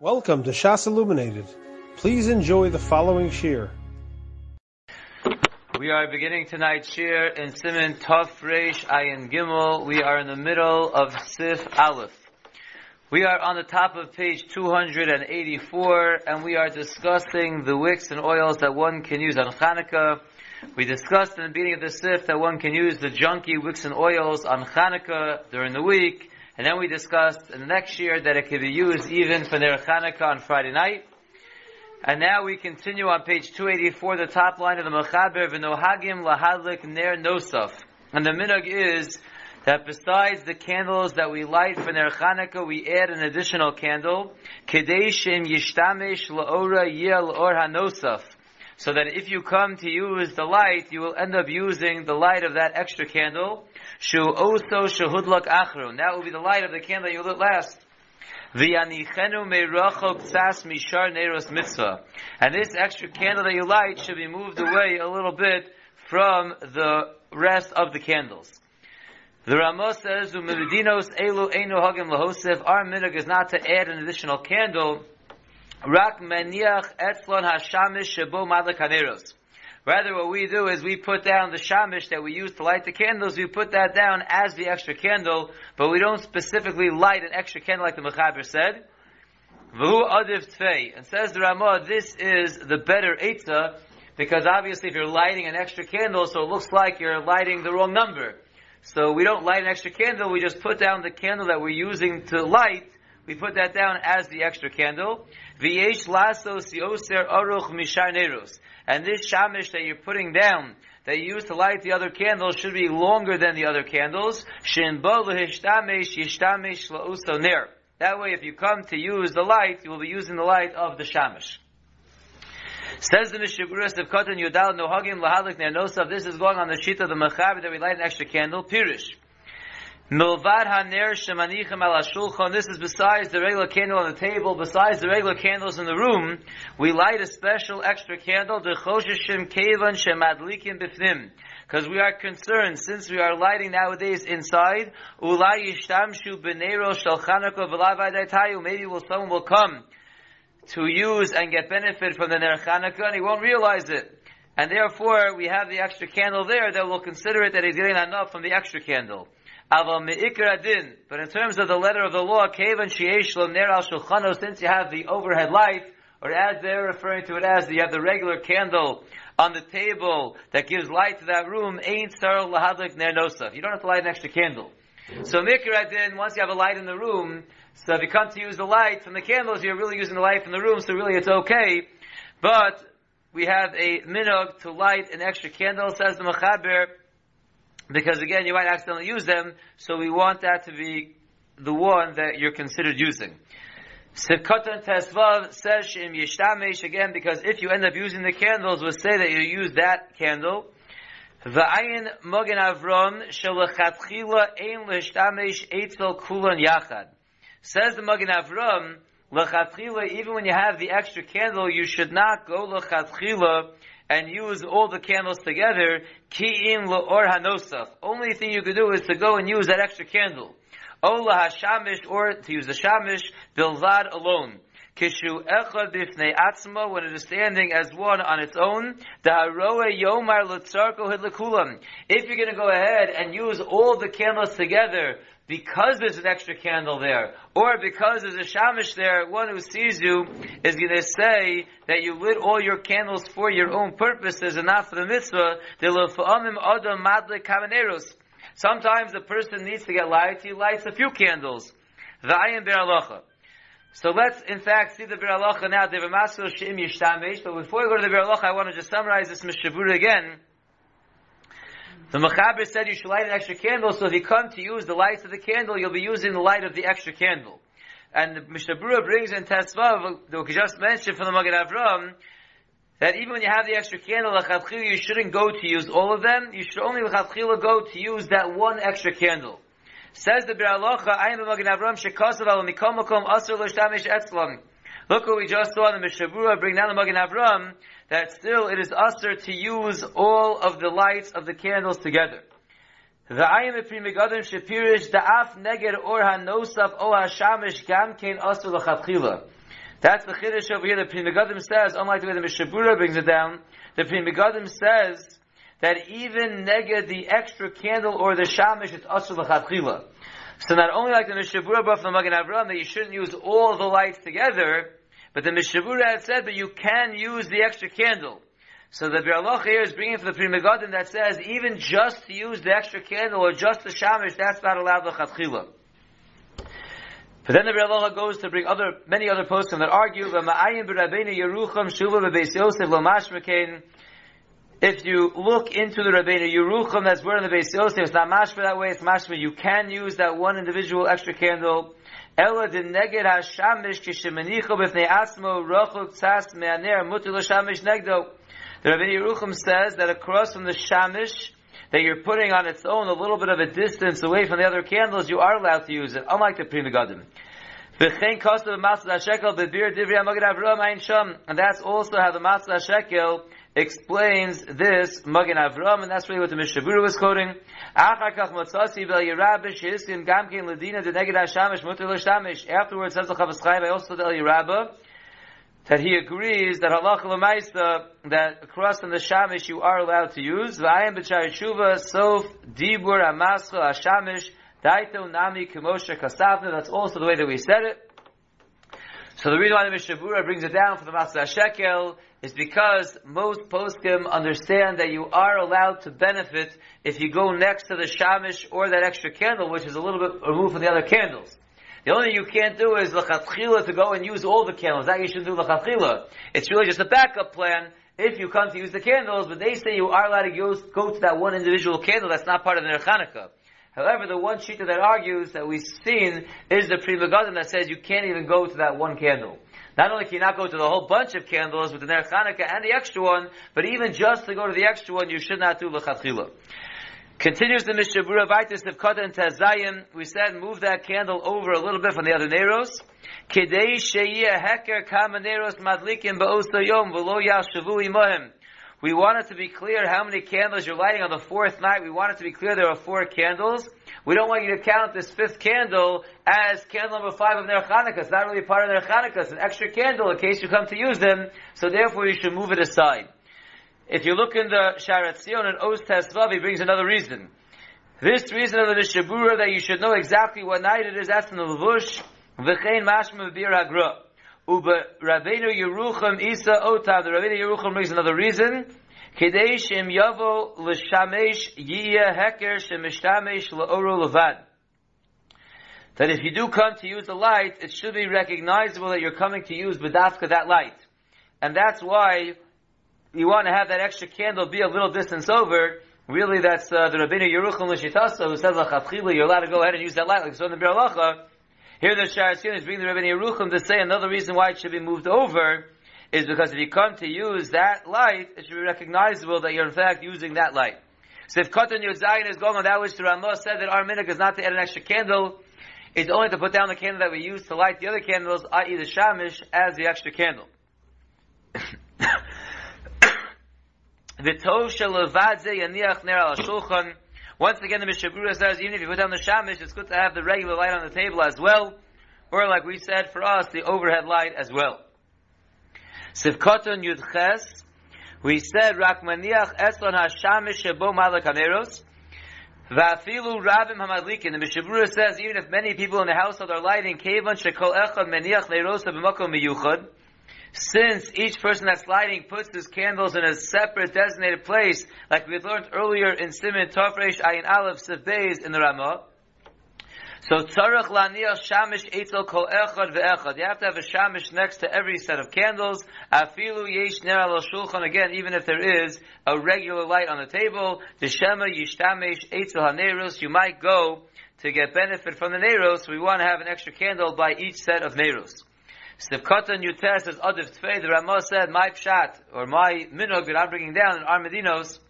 Welcome to Shas Illuminated. Please enjoy the following shiur. We are beginning tonight's shiur in Siman Tov Reish Ayin Gimel. We are in the middle of Sif Aleph. We are on the top of page 284 and we are discussing the wicks and oils that one can use on Hanukkah. We discussed in the beginning of the Sif that one can use the junky wicks and oils on Hanukkah during the week. And then we discussed in the next year that it could be used even for Ner Chanukah on Friday night. And now we continue on page 284, the top line of the Mechaber, V'nohagim lahadlik ner nosaf. And the minhag is that besides the candles that we light for Ner Chanukah, we add an additional candle, Kedeshim yishtamesh la'ora yel or hanosaf. So that if you come to use the light, you will end up using the light of that extra candle. Shu oso achrun. That will be the light of the candle you lit last. And this extra candle that you light should be moved away a little bit from the rest of the candles. The Ramah says. Our minhag is not to add an additional candle. Rak meniach etzlon hashamish shebo. Rather, what we do is we put down the shamish that we use to light the candles, we put that down as the extra candle, but we don't specifically light an extra candle like the Mechaber said. And says the Ramah, this is the better Eitzah, because obviously if you're lighting an extra candle, so it looks like you're lighting the wrong number. So we don't light an extra candle, we just put down the candle that we're using to light, we put that down as the extra candle. V'yesh lasos yoser aruch mishar neros. And this shamish that you're putting down, that you use to light the other candles, should be longer than the other candles. Shin bo lehishtamesh yishtamesh la'uso ner. That way, if you come to use the light, you will be using the light of the shamish. Says the Mishaburas of Kotan Yudal Nohagim Lahalik Ner Nosav. This is going on the sheet of the Mechaber that we light an extra candle. Pirish. Milvad haner shemanichem al shulchan. This is besides the regular candle on the table, besides the regular candles in the room, we light a special extra candle, the choshishim kevan shemadlikim bifnim. Because we are concerned, since we are lighting nowadays inside, ulai yishtamshu b'neiro shel chanukah maybe will, someone will come to use and get benefit from the ner Chanukah, and he won't realize it. And therefore, we have the extra candle there that will consider it that he's getting enough from the extra candle. But in terms of the letter of the law, since you have the overhead light, or as they're referring to it as, you have the regular candle on the table that gives light to that room, ain't sarl lahadlik ner. You don't have to light an extra candle. So mikra din, once you have a light in the room, so if you come to use the light from the candles, you're really using the light from the room, so really it's okay. But we have a minog to light an extra candle, says the Mechaber, because again, you might accidentally use them, so we want that to be the one that you're considered using. Sivkatan Tesvav says Shim Yishtamesh again, because if you end up using the candles, we'll say that you use that candle. V'ayin Mogen Avram Shalachatchila Ein Lishtamesh Eitzel Kulan Yachad. Says the Mogen Avram, Lachatchila, even when you have the extra candle, you should not go Lachatchila and use all the candles together, ki'in or hanosach. Only thing you could do is to go and use that extra candle. Ola hashamish, or to use the shamish, bilvad alone. Kishu echad bifnei atzma, when it is standing as one on its own, the haroe yomar lutzarko hidlekulam. If you're going to go ahead and use all the candles together, because there's an extra candle there, or because there's a shamish there, one who sees you is going to say that you lit all your candles for your own purposes and not for the mitzvah. Sometimes the person needs to get light, he lights a few candles. So let's, in fact, see the Biur now. But before we go to the Biur I want to just summarize this Mishnah Berurah again. The Mechaber said you should light an extra candle, so if you come to use the lights of the candle, you'll be using the light of the extra candle. And the Mishabura brings in Tesvav, that we just mentioned from the Magen Avram, that even when you have the extra candle, you shouldn't go to use all of them. You should only go to use that one extra candle. Says the Bir Alocha, I am a Magen Avram, shekasav al mikom makom asr l'shtamish etzlam. Look what we just saw in the Mishabura, bring down the Magen Avram, that still it is usher to use all of the lights of the candles together. The ayim epri megadim shapirish the af neged or hanosaf o hashamish gam kein asur l'chatchila. That's the chiddush over here. The Pri Megadim says, unlike the way the Mishabura brings it down, the Pri Megadim says that even neged the extra candle or the shamish, it's asur l'chadchila. So not only like the Mishnah Berurah brought from the Magen Avraham that you shouldn't use all the lights together, but the Mishnah Berurah had said that you can use the extra candle. So the Biur here is bringing from the Pri Megadim that says even just to use the extra candle or just the shamish, that's not allowed the l'chadchila. But then the Rebbe goes to bring other, many other posts that argue, if you look into the Rabbeinu Yerucham that's where in the Beis Yosef, it's not mashma that way, it's mashma, you can use that one individual extra candle. Ela de neged ha-shamish kishemanicho b'fnei asmo rochuk tzas me'aner mutu shamish negdo. The Rabbeinu Yerucham says that across from the shamish, that you're putting on its own a little bit of a distance away from the other candles, you are allowed to use it, unlike the Pri Megadim. And that's also how the Matzah Shekel explains this Magen Avram, and that's really what the Mishnah Berurah was quoting. Afterwards, says the Chafetz Chaim, I also tell Yerabah, that he agrees that halacha lemaisa that across from the shamish you are allowed to use. V'ayim b'chari shuva sof dibur amascha hashamish daito nami kemoshe kasavna. That's also the way that we said it. So the reason why the Mishnah Berurah brings it down for the Matzah Shekel is because most poskim understand that you are allowed to benefit if you go next to the shamish or that extra candle, which is a little bit removed from the other candles. The only thing you can't do is l'chatchila to go and use all the candles. That you shouldn't do l'chatchila. It's really just a backup plan if you come to use the candles, but they say you are allowed to go to that one individual candle that's not part of the Chanukah. However, the one sheet that argues that we've seen is the Pri Megadim that says you can't even go to that one candle. Not only can you not go to the whole bunch of candles with the Ner Chanukah and the extra one, but even just to go to the extra one, you should not do l'chatchila. Continues the Mishnah Berurah Vaitis of and Tazayim. We said move that candle over a little bit from the other Neros. Kedei sheyeh heker kama Neros madlikim ba'osta yom v'lo yashavu imohim. We want it to be clear how many candles you're lighting on the fourth night. We want it to be clear there are four candles. We don't want you to count this fifth candle as candle number five of Ner Chanukah. It's not really part of Ner Chanukah. It's an extra candle in case you come to use them. So therefore you should move it aside. If you look in the Sharat Zion and Oz Tesvav, he brings another reason. This reason of the Mishnah Berurah that you should know exactly what night it is, that's in the Levush, V'chein Mashma Bir Hagra. Uba Rabbeinu Yerucham Isa Otav, the Rabbeinu Yerucham brings another reason, Kedei Shem Yavo L'Shamesh Yiyah Heker Shemishtamesh L'Oro Levad. That if you do come to use the light, it should be recognizable that you're coming to use B'dafka that light. And that's why you want to have that extra candle be a little distance over, really that's uh, the Rabbeinu Yerucham L'Shitasa who says L'Chatchila, you're allowed to go ahead and use that light, like so in the Biur Here the Sharaskin is bringing the Rabbeinu Yerucham to say another reason why it should be moved over is because if you come to use that light, it should be recognizable that you're in fact using that light. So if Katan Yudzayin is going on that which the Ramah said that our minhag is not to add an extra candle, it's only to put down the candle that we use to light the other candles, i.e. the shamish, as the extra candle. V'tov shelovadze yaniach ner al shulchan. Once again, the Mishnah Berurah says, even if you put down the shamish, it's good to have the regular light on the table as well, or like we said, for us, the overhead light as well. Sivkoton yudches, we said, rak maniach eslon hashamish shebo malak haneros, Va'afilu rabim hamadlikin. The Mishnah Berurah says, even if many people in the household are lighting, kevan shekol echad meniach neirosa b'makom miyuchad, since each person that's lighting puts his candles in a separate designated place, like we learned earlier in Siman Tofresh Ayin Aleph Beis in the Ramah, so tzarech laniach shamish etzel kol echad ve'echad. You have to have a shamish next to every set of candles. Afilu yesh ner al shulchan. Again, even if there is a regular light on the table, the shema yishtamesh etzel haneros. You might go to get benefit from the neros. We want to have an extra candle by each set of neros. Sivkatan Yuter says Adiv Tfei, the Ramah said, my pshat, or my minog that I'm bringing down in Armadinos,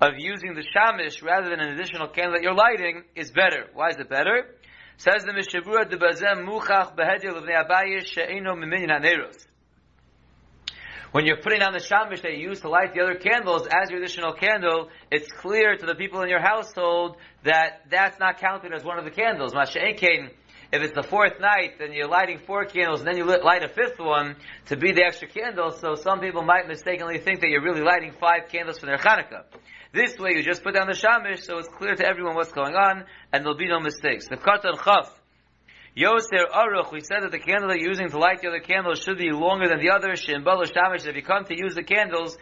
of using the shamish rather than an additional candle that you're lighting is better. Why is it better? Says the Mishnah Berurah, the Bazem Muchach Behedil of Neabayish She'eno Miminyan Haneros. When you're putting on the shamish that you use to light the other candles as your additional candle, it's clear to the people in your household that that's not counted as one of the candles. Masha'enkein, If it's the fourth night, then you're lighting four candles, and then you light a fifth one to be the extra candle. So some people might mistakenly think that you're really lighting five candles for their Hanukkah. This way, you just put down the shamish, so it's clear to everyone what's going on, and there'll be no mistakes. The katan chaf. Yoser aruch, we said that the candle that you're using to light the other candles should be longer than the other. Shimbala shamish, if you come to use the candles,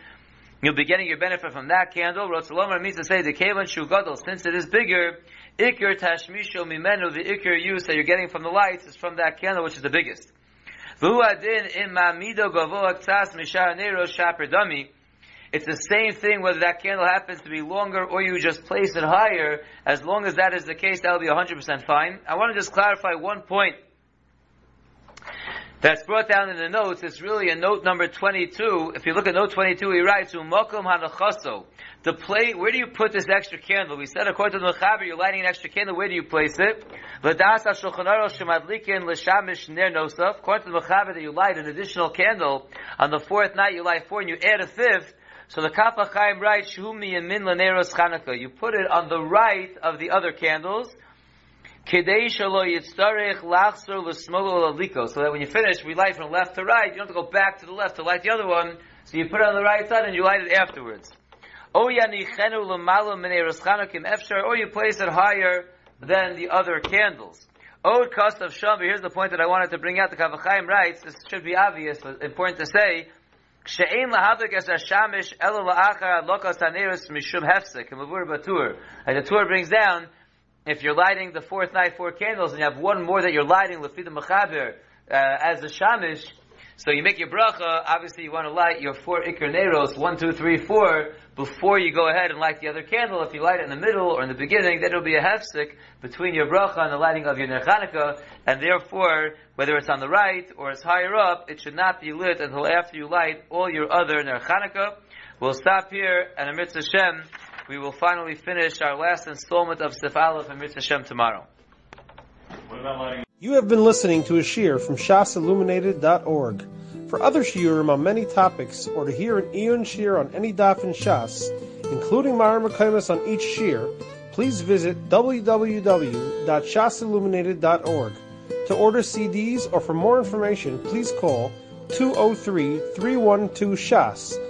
you'll be getting your benefit from that candle. Rotzalomar means to say the kevan shugadol, since it is bigger, ikir tashmisho mimenu, the ikir use that you're getting from the lights is from that candle, which is the biggest. It's the same thing whether that candle happens to be longer or you just place it higher. As long as that is the case, that'll be 100% fine. I want to just clarify one point that's brought down in the notes. It's really a note number 22. If you look at note 22, he writes, Umokum hanachaso. The plate, where do you put this extra candle? We said according to the Mechaber, you're lighting an extra candle, where do you place it? L'das ha-shulchan shemadlikin l'shamish ner nosaf. According to the Mechaber, that you light an additional candle. On the fourth night, you light four and you add a fifth. So the Kaf HaChaim writes, Shumi Yamin Laneros Chanukah. You put it on the right of the other candles. Kedei Shalo Yitzarech Lachsor L'Smolo Laliko. So that when you finish, we light from left to right. You don't have to go back to the left to light the other one. So you put it on the right side and you light it afterwards. Or you place it higher than the other candles. Od cost of Shambi, here's the point that I wanted to bring out. The Kaf HaChaim writes, this should be obvious, but important to say, She'ein lahavik es hashamish elo la'achar lokas haneris mishum hefsek. And. And the Tur brings down, if you're lighting the fourth night four candles and you have one more that you're lighting, lefida mechaber, uh, as a shamish, so you make your bracha, obviously you want to light your four ikr neros, one, two, three, four, before you go ahead and light the other candle. If you light it in the middle or in the beginning, then it'll be a hefsek between your bracha and the lighting of your ner and therefore, whether it's on the right or it's higher up, it should not be lit until after you light all your other ner We'll stop here, and Amrit Hashem, we will finally finish our last installment of Sif Aleph Amrit Hashem tomorrow. You have been listening to a shiur from shasilluminated.org. For other shiurim on many topics, or to hear an iyun shiur on any daf in Shas, including Mareh Mekomos on each shiur, please visit www.shasilluminated.org. To order CDs or for more information, please call 203-312-SHAS.